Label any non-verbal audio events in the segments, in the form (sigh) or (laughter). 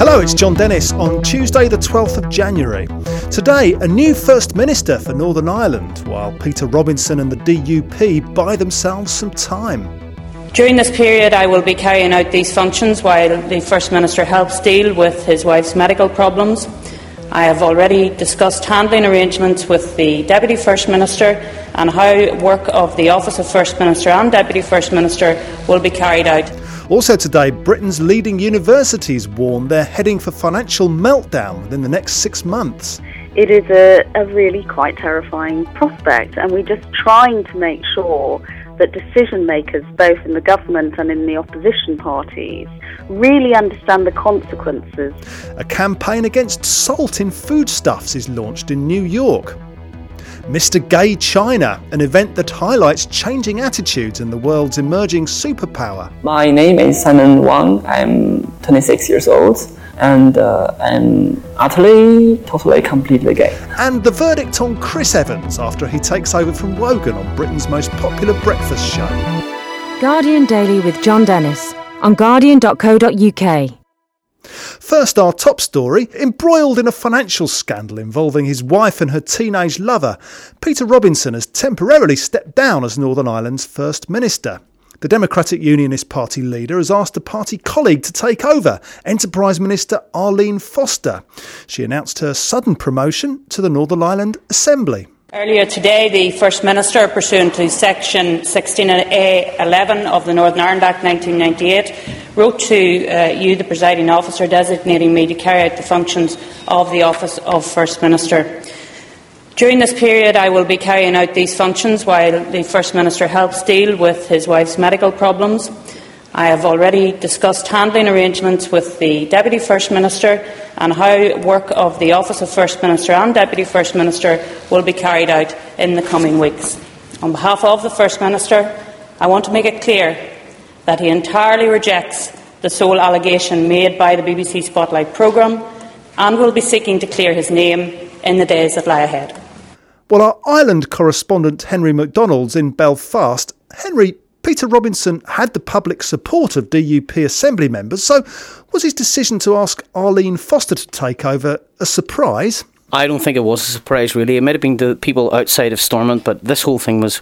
Hello, it's Jon Dennis on Tuesday, the 12th of January. Today, a new First Minister for Northern Ireland, while Peter Robinson and the DUP buy themselves some time. During this period, I will be carrying out these functions while the First Minister helps deal with his wife's medical problems. I have already discussed handling arrangements with the Deputy First Minister and how work of the Office of First Minister and Deputy First Minister will be carried out. Also today, Britain's leading universities warn they're heading for financial meltdown within the next six months. It is a, a really quite terrifying prospect, and we're just trying to make sure that decision makers, both in the government and in the opposition parties, really understand the consequences. A campaign against salt in foodstuffs is launched in New York. Mr. Gay China, an event that highlights changing attitudes in the world's emerging superpower. My name is Simon Wang. I'm 26 years old and uh, I'm utterly, totally, completely gay. And the verdict on Chris Evans after he takes over from Wogan on Britain's most popular breakfast show. Guardian Daily with Jon Dennis on guardian.co.uk. First, our top story. Embroiled in a financial scandal involving his wife and her teenage lover, Peter Robinson has temporarily stepped down as Northern Ireland's First Minister. The Democratic Unionist Party leader has asked a party colleague to take over, Enterprise Minister Arlene Foster. She announced her sudden promotion to the Northern Ireland Assembly. Earlier today, the First Minister, pursuant to Section 16A11 of the Northern Ireland Act 1998, wrote to uh, you, the presiding officer, designating me to carry out the functions of the Office of First Minister. During this period, I will be carrying out these functions while the First Minister helps deal with his wife's medical problems. I have already discussed handling arrangements with the Deputy First Minister and how work of the Office of First Minister and Deputy First Minister will be carried out in the coming weeks. On behalf of the First Minister, I want to make it clear that he entirely rejects the sole allegation made by the BBC Spotlight programme and will be seeking to clear his name in the days that lie ahead. Well, our Ireland correspondent Henry McDonald's in Belfast. Henry, Peter Robinson had the public support of DUP Assembly members, so was his decision to ask Arlene Foster to take over a surprise? I don't think it was a surprise, really. It might have been the people outside of Stormont, but this whole thing was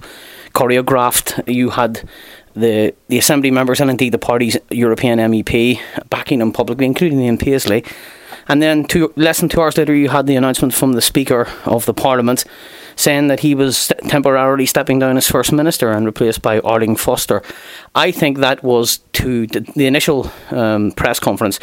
choreographed. You had the the Assembly members and indeed the party's European MEP backing him publicly, including Ian Paisley. And then two, less than two hours later, you had the announcement from the Speaker of the Parliament saying that he was temporarily stepping down as First Minister and replaced by Arlene Foster. I think that was to the, initial um, press conference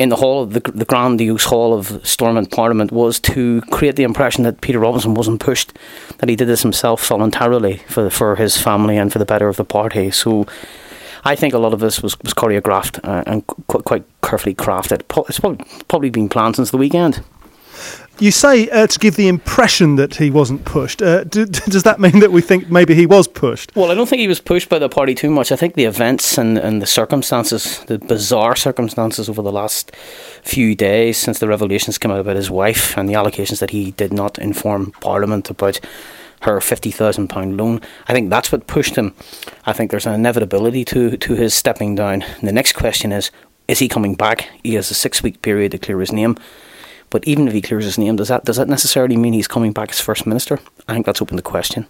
in the hall of the, the grandiose hall of Stormont Parliament was to create the impression that Peter Robinson wasn't pushed, that he did this himself voluntarily for for his family and for the better of the party. So. I think a lot of this was, was choreographed uh, and qu- quite carefully crafted. It's probably been planned since the weekend. You say uh, to give the impression that he wasn't pushed. Uh, do, does that mean that we think maybe he was pushed? Well, I don't think he was pushed by the party too much. I think the events and, and the circumstances, the bizarre circumstances over the last few days since the revelations came out about his wife and the allegations that he did not inform Parliament about her fifty thousand pound loan. I think that's what pushed him. I think there's an inevitability to to his stepping down. And the next question is: Is he coming back? He has a six week period to clear his name. But even if he clears his name, does that does that necessarily mean he's coming back as first minister? I think that's open to question.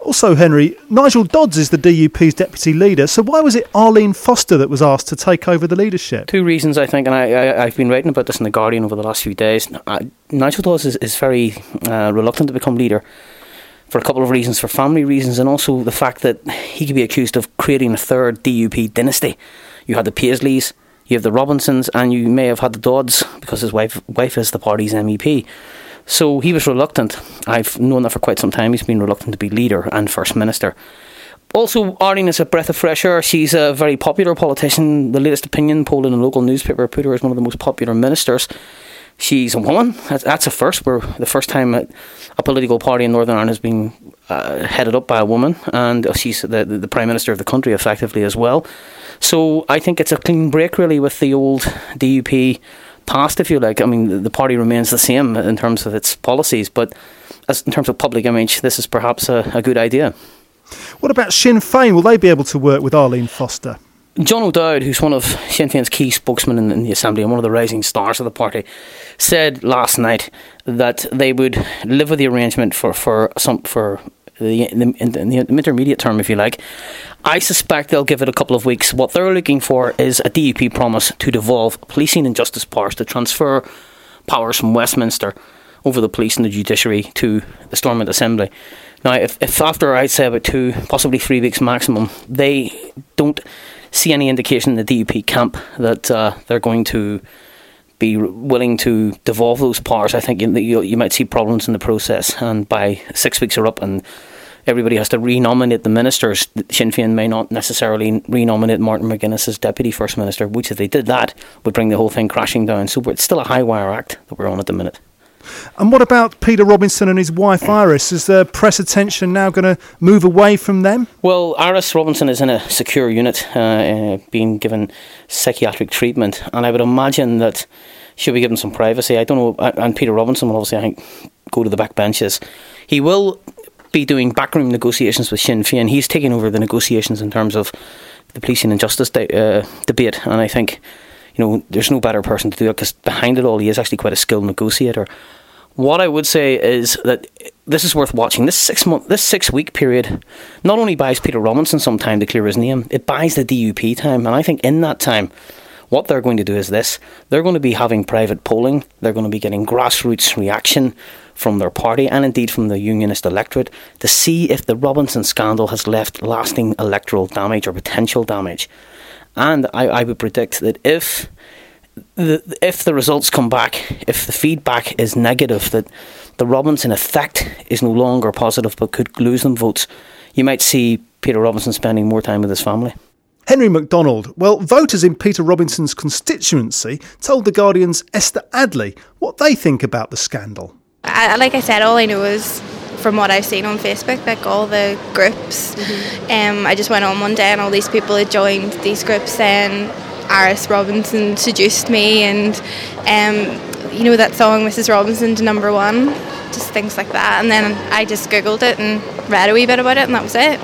Also, Henry, Nigel Dodds is the DUP's deputy leader. So why was it Arlene Foster that was asked to take over the leadership? Two reasons, I think, and I, I, have been writing about this in the Guardian over the last few days. Uh, Nigel Dodds is, is very uh, reluctant to become leader for a couple of reasons, for family reasons, and also the fact that he could be accused of creating a third DUP dynasty. You had the Paisleys, you have the Robinsons, and you may have had the Dodds because his wife wife is the party's MEP. So he was reluctant. I've known that for quite some time. He's been reluctant to be leader and first minister. Also, Arlene is a breath of fresh air. She's a very popular politician. The latest opinion poll in a local newspaper put her as one of the most popular ministers. She's a woman. That's a first. We're the first time a political party in Northern Ireland has been uh, headed up by a woman, and she's the, the prime minister of the country effectively as well. So I think it's a clean break really with the old DUP past, if you like. I mean, the party remains the same in terms of its policies, but as in terms of public image, this is perhaps a, a good idea. What about Sinn Féin? Will they be able to work with Arlene Foster? John O'Dowd, who's one of Sinn Féin's key spokesmen in, in, the Assembly and one of the rising stars of the party, said last night that they would live with the arrangement for, for some for the, the, in the intermediate term, if you like. I suspect they'll give it a couple of weeks. What they're looking for is a DUP promise to devolve policing and justice powers, to transfer powers from Westminster over the police and the judiciary to the Stormont Assembly. Now, if, if after I'd say about two, possibly three weeks maximum, they don't see any indication in the DUP camp that uh, they're going to be willing to devolve those powers, I think you, you might see problems in the process. And by six weeks are up and everybody has to renominate the ministers, Sinn Féin may not necessarily renominate Martin McGuinness as Deputy First Minister, which if they did that would bring the whole thing crashing down. So it's still a high wire act that we're on at the minute. And what about Peter Robinson and his wife (clears throat) Iris? Is the press attention now going to move away from them? Well, Iris Robinson is in a secure unit, uh, uh, being given psychiatric treatment, and I would imagine that she'll be given some privacy. I don't know, uh, and Peter Robinson will obviously, I think, go to the back benches. He will be doing backroom negotiations with Sinn Féin. He's taking over the negotiations in terms of the policing and justice de- uh, debate, and I think you know, there's no better person to do it because behind it all, he is actually quite a skilled negotiator. What I would say is that this is worth watching. This six month, this six week period, not only buys Peter Robinson some time to clear his name, it buys the DUP time. And I think in that time, what they're going to do is this: they're going to be having private polling. They're going to be getting grassroots reaction from their party and indeed from the unionist electorate to see if the Robinson scandal has left lasting electoral damage or potential damage. And I, I would predict that if the, if the results come back, if the feedback is negative, that the Robinson effect is no longer positive but could lose them votes, you might see Peter Robinson spending more time with his family. Henry McDonald. Well, voters in Peter Robinson's constituency told The Guardian's Esther Addley what they think about the scandal. I, like I said, all I know is from what I've seen on Facebook, like all the groups. Mm-hmm. Um, I just went on one day and all these people had joined these groups saying Iris Robinson seduced me and um, you know that song Mrs. Robinson to number one, just things like that. And then I just googled it and read a wee bit about it and that was it.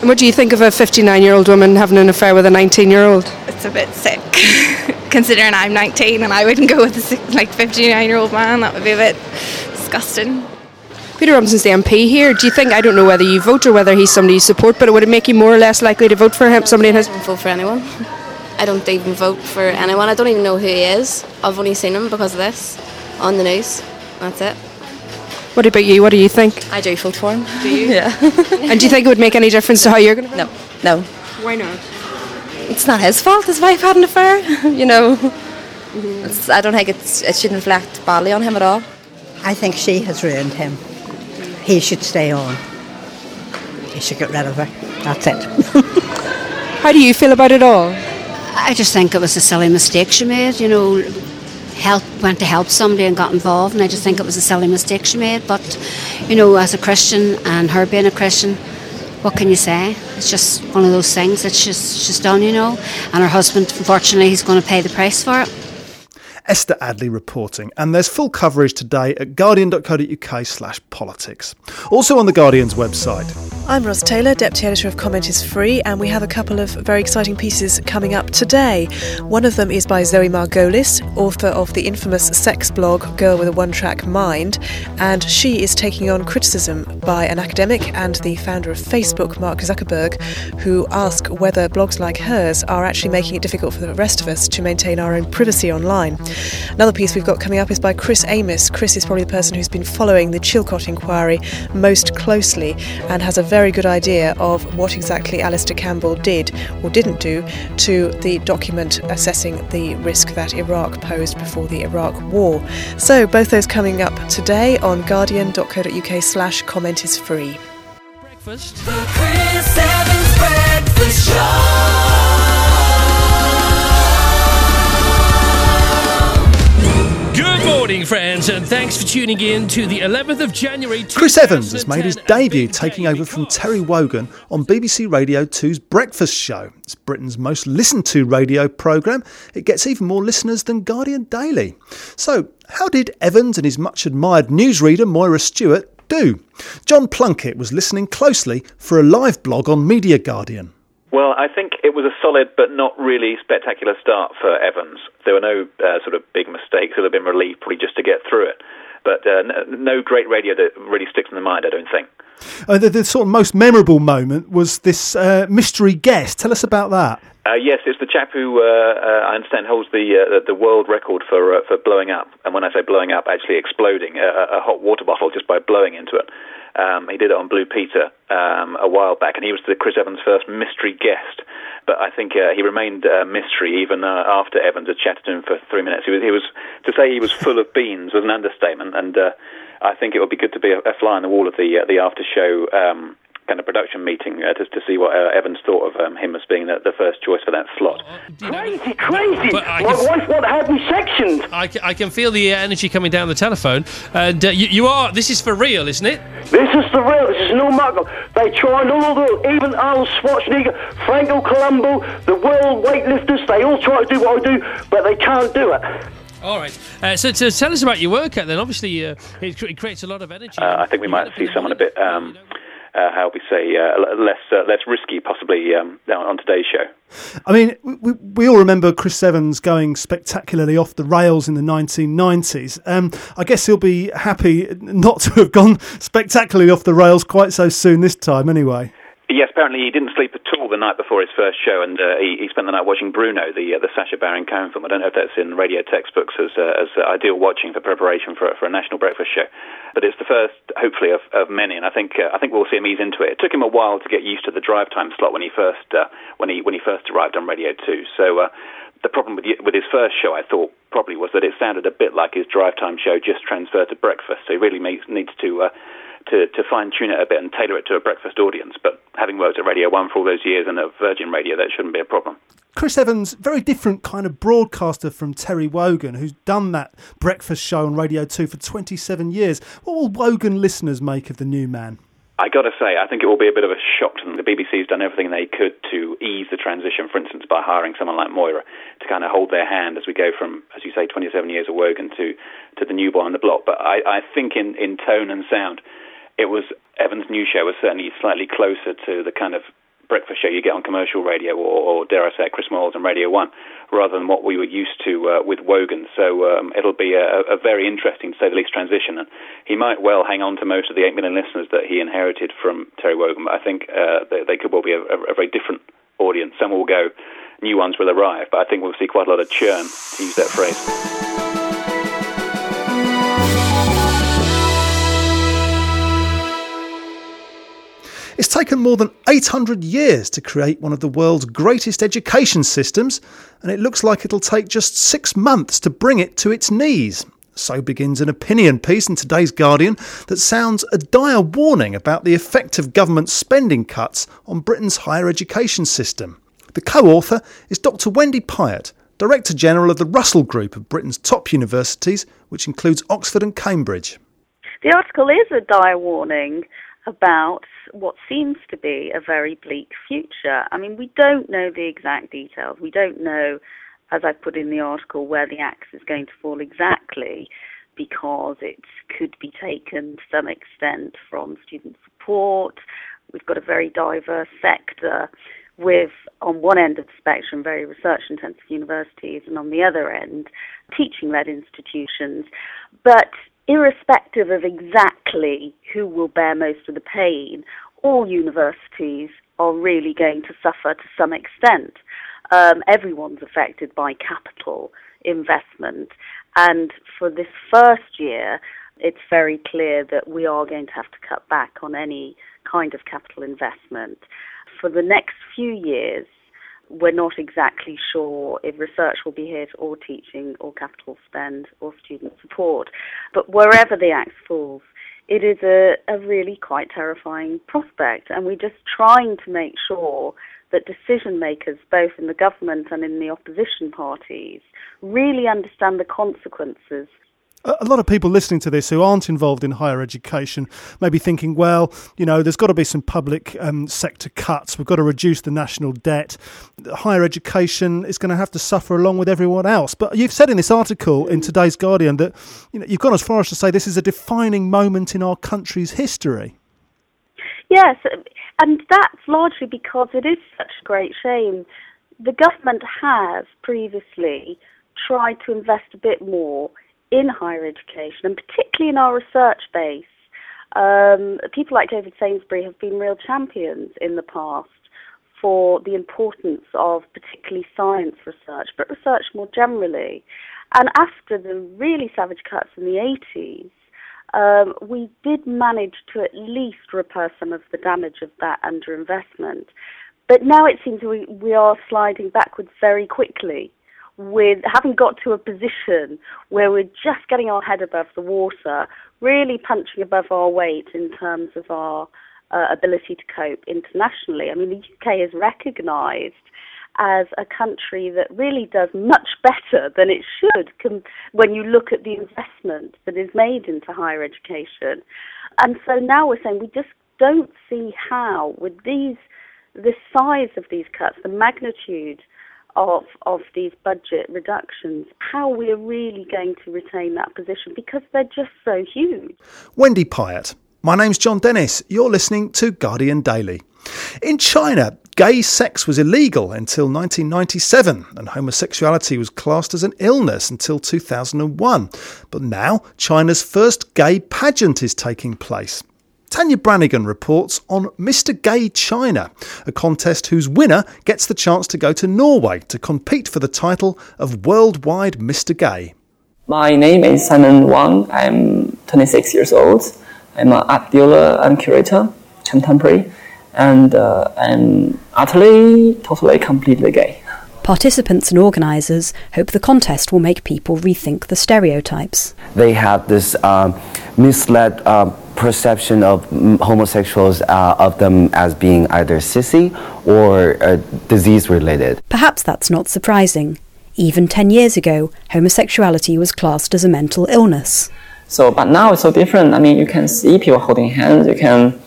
And what do you think of a 59 year old woman having an affair with a 19 year old? It's a bit sick, (laughs) considering I'm 19 and I wouldn't go with a like 59 year old man. That would be a bit disgusting. Peter Robinson's the MP here. Do you think I don't know whether you vote or whether he's somebody you support, but would it make you more or less likely to vote for him? Somebody in his I don't vote for anyone. I don't even vote for anyone. I don't even know who he is. I've only seen him because of this on the news. That's it. What about you? What do you think? I do vote for him. Do you? yeah. (laughs) and do you think it would make any difference to how you're going to vote? No, no. Why not? It's not his fault. His wife had an affair. (laughs) you know. Mm-hmm. I don't think it's, it shouldn't reflect badly on him at all. I think she has ruined him he should stay on. He should get rid of her. That's it. (laughs) How do you feel about it all? I just think it was a silly mistake she made. You know, help went to help somebody and got involved, and I just think it was a silly mistake she made. But you know, as a Christian and her being a Christian, what can you say? It's just one of those things that she's she's done, you know. And her husband, unfortunately, he's going to pay the price for it. Esther Addley reporting. And there's full coverage today at guardian.co.uk slash politics. Also on the Guardian's website. I'm Ros Taylor, Deputy Editor of Comment is Free, and we have a couple of very exciting pieces coming up today. One of them is by Zoe Margolis, author of the infamous sex blog Girl with a One Track Mind, and she is taking on criticism by an academic and the founder of Facebook, Mark Zuckerberg, who ask whether blogs like hers are actually making it difficult for the rest of us to maintain our own privacy online. Another piece we've got coming up is by Chris Ames. Chris is probably the person who's been following the Chilcot inquiry most closely and has a very good idea of what exactly Alastair Campbell did or didn't do to the document assessing the risk that Iraq posed before the Iraq War. So both those coming up today on guardian.co.uk slash comment is free. Breakfast. Morning, friends, and thanks for tuning in to the 11th of January. Chris Evans has made his debut taking over from Terry Wogan on BBC Radio 2's Breakfast Show. It's Britain's most listened to radio programme. It gets even more listeners than Guardian Daily. So, how did Evans and his much admired newsreader Moira Stewart do? John Plunkett was listening closely for a live blog on Media Guardian. Well, I think it was a solid but not really spectacular start for Evans. There were no uh, sort of big mistakes. It would have been relief probably just to get through it. But uh, no, no, great radio that really sticks in the mind, I don't think. Uh, the, the, sort of most memorable moment was this uh, mystery guest. Tell us about that. Uh, yes, it's the chap who uh, uh, I understand holds the uh, the world record for uh, for blowing up, and when I say blowing up, actually exploding a, a hot water bottle just by blowing into it. Um, he did it on Blue Peter um, a while back, and he was the Chris Evans' first mystery guest. But I think uh, he remained uh, mystery even uh, after Evans had chatted to him for three minutes. He was, he was to say he was full of beans was an understatement, and uh, I think it would be good to be a, a fly on the wall of the uh, the after show um, kind of production meeting uh, to, to see what uh, Evans thought of um, him as being the, the, first choice for that slot. Crazy, crazy! My wife won't have me sectioned. I, I can feel the uh, energy coming down the telephone. And uh, you, you, are, this is for real, isn't it? This is the real, this is no muggle. They tried all the, even Arnold Schwarzenegger, Franco Columbu, the world weightlifters, they all try to do what I do, but they can't do it. All right. Uh, so, to tell us about your workout then. Obviously, uh, it, it, creates a lot of energy. Uh, I think we might see someone a bit um, uh, how we say, uh, less uh, less risky, possibly um, on today's show. I mean, we, we all remember Chris Evans going spectacularly off the rails in the 1990s. Um, I guess he'll be happy (laughs) not to have gone (laughs) spectacularly off the rails quite so soon this time, anyway. Yes, apparently he didn't sleep at all the night before his first show, and uh, he, he, spent the night watching Bruno, the uh, the Sacha Baron Cohen film. I don't know if that's in radio textbooks as uh, as ideal watching for preparation for for a national breakfast show, but it's the first, hopefully, of, of many. And I think uh, I think we'll see him ease into it. It took him a while to get used to the drive time slot when he first uh, when he when he first arrived on Radio Two. So uh, the problem with with his first show, I thought, probably was that it sounded a bit like his drive time show just transferred to breakfast. So he really needs, needs to uh, to, to fine tune it a bit and tailor it to a breakfast audience. But having worked at Radio 1 for all those years and at Virgin Radio, that shouldn't be a problem. Chris Evans, very different kind of broadcaster from Terry Wogan, who's done that breakfast show on Radio 2 for 27 years. What will Wogan listeners make of the new man? I got to say, I think it will be a bit of a shock to them. The BBC's done everything they could to ease the transition, for instance, by hiring someone like Moira to kind of hold their hand as we go from, as you say, 27 years of Wogan to, to the new boy on the block. But I, I think in, in tone and sound, it was Evans' new show was certainly slightly closer to the kind of breakfast show you get on commercial radio, or, or dare I say, Chris Moyles on Radio One, rather than what we were used to uh, with Wogan. So um, it'll be a, a, very interesting, to say the least, transition. And he might well hang on to most of the eight million listeners that he inherited from Terry Wogan, but I think uh, they, they, could well be a, a, very different audience. Some will go, new ones will arrive, but I think we'll see quite a lot of churn, to use that phrase. It's taken more than 800 years to create one of the world's greatest education systems, and it looks like it'll take just six months to bring it to its knees. So begins an opinion piece in today's Guardian that sounds a dire warning about the effect of government spending cuts on Britain's higher education system. The co author is Dr. Wendy Piatt, Director General of the Russell Group of Britain's top universities, which includes Oxford and Cambridge. The article is a dire warning about what seems to be a very bleak future. I mean, we don't know the exact details. We don't know, as I put in the article, where the axe is going to fall exactly because it could be taken to some extent from student support. We've got a very diverse sector with, on one end of the spectrum, very research intensive universities, and on the other end, teaching led institutions. But irrespective of exactly who will bear most of the pain, all universities are really going to suffer to some extent. Um, everyone's affected by capital investment. And for this first year, it's very clear that we are going to have to cut back on any kind of capital investment. For the next few years, we're not exactly sure if research will be hit or teaching or capital spend or student support. But wherever the axe falls, it is a, a really quite terrifying prospect. And we're just trying to make sure that decision makers, both in the government and in the opposition parties, really understand the consequences a lot of people listening to this who aren't involved in higher education may be thinking, well, you know, there's got to be some public um, sector cuts. We've got to reduce the national debt. Higher education is going to have to suffer along with everyone else. But you've said in this article in today's Guardian that you know, you've gone as far as to say this is a defining moment in our country's history. Yes, and that's largely because it is such a great shame. The government has previously tried to invest a bit more in higher education, and particularly in our research base. Um, people like David Sainsbury have been real champions in the past for the importance of particularly science research, but research more generally. And after the really savage cuts in the 80s, um, we did manage to at least repair some of the damage of that underinvestment. But now it seems we, we are sliding backwards very quickly with having got to a position where we're just getting our head above the water, really punching above our weight in terms of our uh, ability to cope internationally. I mean, the UK is recognised as a country that really does much better than it should com- when you look at the investment that is made into higher education. And so now we're saying we just don't see how, with these, the size of these cuts, the magnitude of of these budget reductions, how we're really going to retain that position because they're just so huge. Wendy Piatt. My name's Jon Dennis. You're listening to Guardian Daily. In China, gay sex was illegal until 1997 and homosexuality was classed as an illness until 2001. But now, China's first gay pageant is taking place. Tania Branigan reports on Mr. Gay China, a contest whose winner gets the chance to go to Norway to compete for the title of Worldwide Mr. Gay. My name is Simon Wang. I'm 26 years old. I'm an art dealer and curator, contemporary, and uh, I'm utterly, totally, completely gay. Participants and organisers hope the contest will make people rethink the stereotypes. They have this um, misled uh, perception of homosexuals uh, of them as being either sissy or uh, disease related. Perhaps that's not surprising. Even 10 years ago, homosexuality was classed as a mental illness. So, but now it's so different. I mean, you can see people holding hands. You can,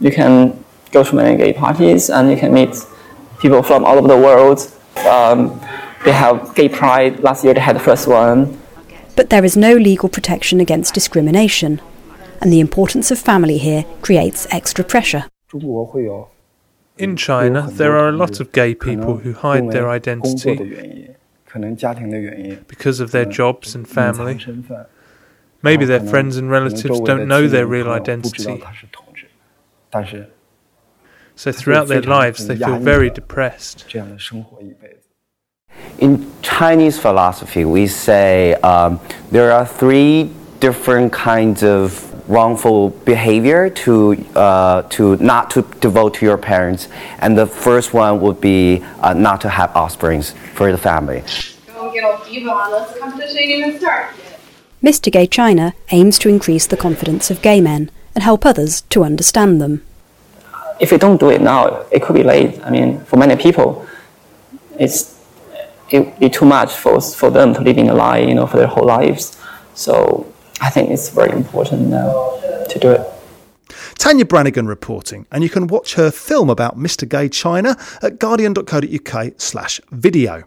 you can go to many gay parties, and you can meet people from all over the world. Um, they have gay pride. Last year they had the first one. But there is no legal protection against discrimination, and the importance of family here creates extra pressure. In China, there are a lot of gay people who hide their identity because of their jobs and family. Maybe their friends and relatives don't know their real identity. So throughout their lives, they feel very depressed. In Chinese philosophy, we say um, there are three different kinds of wrongful behavior to uh, to not to devote to your parents, and the first one would be uh, not to have offsprings for the family. Mr. Gay China aims to increase the confidence of gay men and help others to understand them. If we don't do it now, it could be late. I mean, for many people, it's it would be too much for for them to live in a lie, you know, for their whole lives. So I think it's very important now to do it. Tania Branigan reporting, and you can watch her film about Mr. Gay China at guardian.co.uk slash video.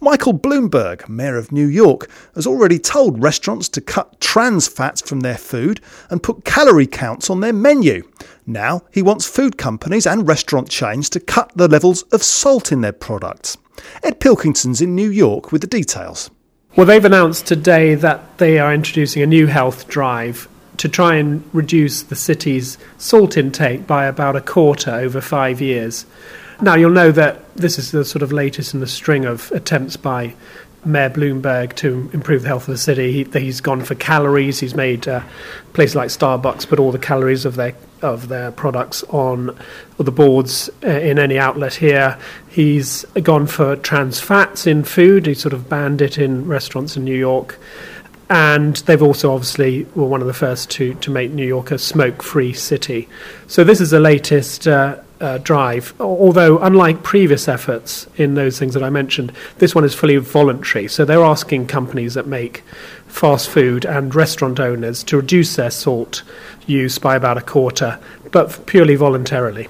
Michael Bloomberg, Mayor of New York, has already told restaurants to cut trans fats from their food and put calorie counts on their menu. Now he wants food companies and restaurant chains to cut the levels of salt in their products. Ed Pilkington's in New York with the details. Well, they've announced today that they are introducing a new health drive to try and reduce the city's salt intake by about a quarter over five years. Now, you'll know that this is the sort of latest in the string of attempts by Mayor Bloomberg to improve the health of the city. He, has gone for calories. He's made uh, places like Starbucks put all the calories of their of their products on the boards uh, in any outlet here. He's gone for trans fats in food. He sort of banned it in restaurants in New York. And they've also obviously were one of the first to, to make New York a smoke free city. So, this is the latest uh, uh, drive. Although, unlike previous efforts in those things that I mentioned, this one is fully voluntary. So they're asking companies that make fast food and restaurant owners to reduce their salt use by about a quarter, but purely voluntarily.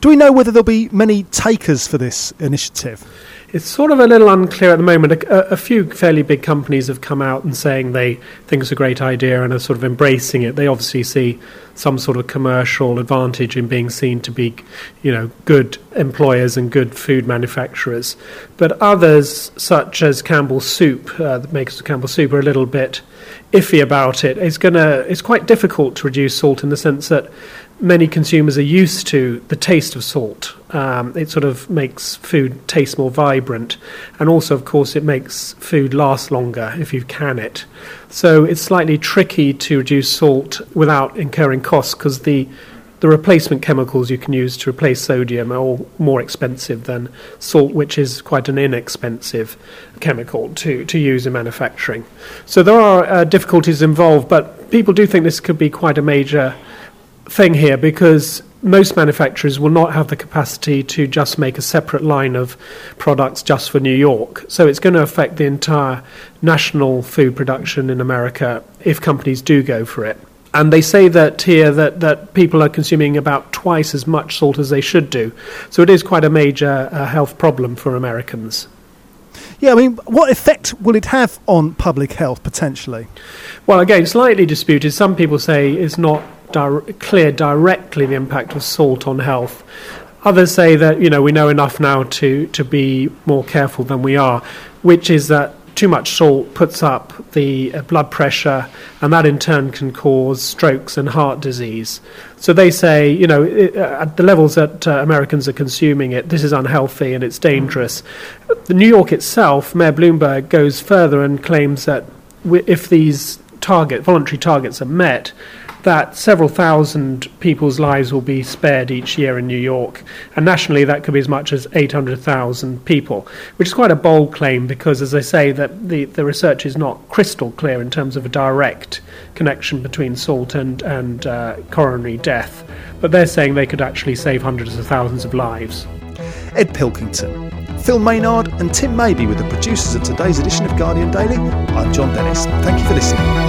Do we know whether there'll be many takers for this initiative? It's sort of a little unclear at the moment. A, a, few fairly big companies have come out and saying they think it's a great idea and are sort of embracing it. They obviously see some sort of commercial advantage in being seen to be, you know, good employers and good food manufacturers. But others, such as Campbell Soup, uh, the makers of Campbell Soup, are a little bit iffy about it. It's gonna. It's quite difficult to reduce salt in the sense that many consumers are used to the taste of salt. Um, it sort of makes food taste more vibrant, and also, of course, it makes food last longer if you can it. So it's slightly tricky to reduce salt without incurring costs because the the replacement chemicals you can use to replace sodium are all more expensive than salt, which is quite an inexpensive chemical to, to use in manufacturing. So there are uh, difficulties involved, but people do think this could be quite a major thing here because most manufacturers will not have the capacity to just make a separate line of products just for New York. So it's going to affect the entire national food production in America if companies do go for it. And they say that here that, that people are consuming about twice as much salt as they should do. So it is quite a major uh, health problem for Americans. Yeah, I mean, what effect will it have on public health potentially? Well, again, slightly disputed. Some people say it's not clear directly the impact of salt on health. Others say that you know we know enough now to to be more careful than we are, which is that too much salt puts up the uh, blood pressure, and that in turn can cause strokes and heart disease. So they say, you know, it, uh, at the levels that uh, Americans are consuming it, this is unhealthy and it's dangerous. The New York itself, Mayor Bloomberg goes further and claims that if these target voluntary targets are met, that several thousand people's lives will be spared each year in New York. And nationally, that could be as much as 800,000 people, which is quite a bold claim because, as I say, that the, the research is not crystal clear in terms of a direct connection between salt and, and uh, coronary death. But they're saying they could actually save hundreds of thousands of lives. Ed Pilkington. Phil Maynard and Tim Maby with the producers of today's edition of Guardian Daily. I'm Jon Dennis. Thank you for listening.